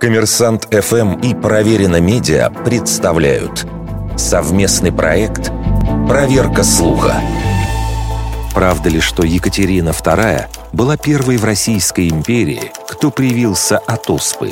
Коммерсант ФМ и Проверено Медиа представляют совместный проект «Проверка слуха». Правда ли, что Екатерина II была первой в Российской империи, кто привился от оспы?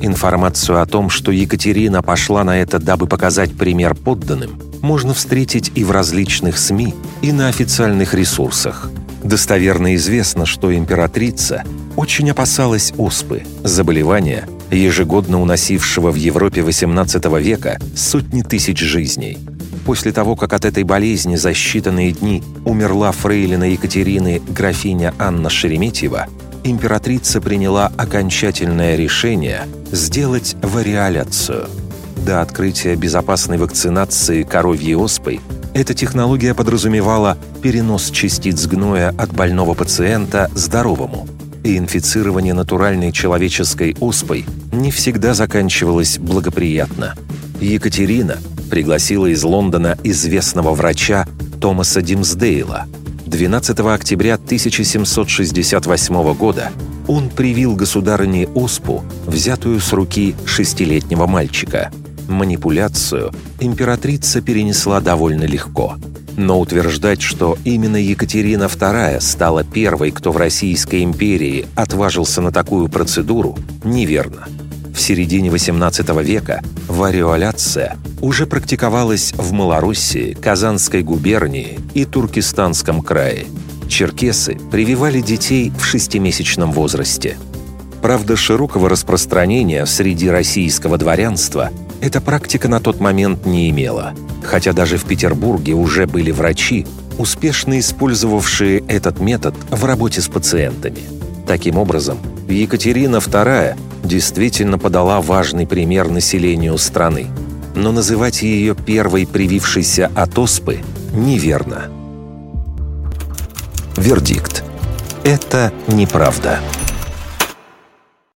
Информацию о том, что Екатерина пошла на это, дабы показать пример подданным, можно встретить и в различных СМИ, и на официальных ресурсах. Достоверно известно, что императрица очень опасалась оспы, заболевания, ежегодно уносившего в Европе XVIII века сотни тысяч жизней. После того, как от этой болезни за считанные дни умерла фрейлина Екатерины графиня Анна Шереметьева, императрица приняла окончательное решение сделать вариоляцию. До открытия безопасной вакцинации коровьей оспой эта технология подразумевала перенос частиц гноя от больного пациента здоровому – и инфицирование натуральной человеческой оспой не всегда заканчивалось благоприятно. Екатерина пригласила из Лондона известного врача Томаса Димсдейла. 12 октября 1768 года он привил государыне оспу, взятую с руки шестилетнего мальчика. Манипуляцию императрица перенесла довольно легко – но утверждать, что именно Екатерина II стала первой, кто в Российской империи отважился на такую процедуру, неверно. В середине XVIII века вариоляция уже практиковалась в Малороссии, Казанской губернии и Туркестанском крае. Черкесы прививали детей в шестимесячном возрасте. Правда, широкого распространения среди российского дворянства эта практика на тот момент не имела – хотя даже в Петербурге уже были врачи, успешно использовавшие этот метод в работе с пациентами. Таким образом, Екатерина II действительно подала важный пример населению страны, но называть ее первой привившейся от оспы неверно. Вердикт. Это неправда.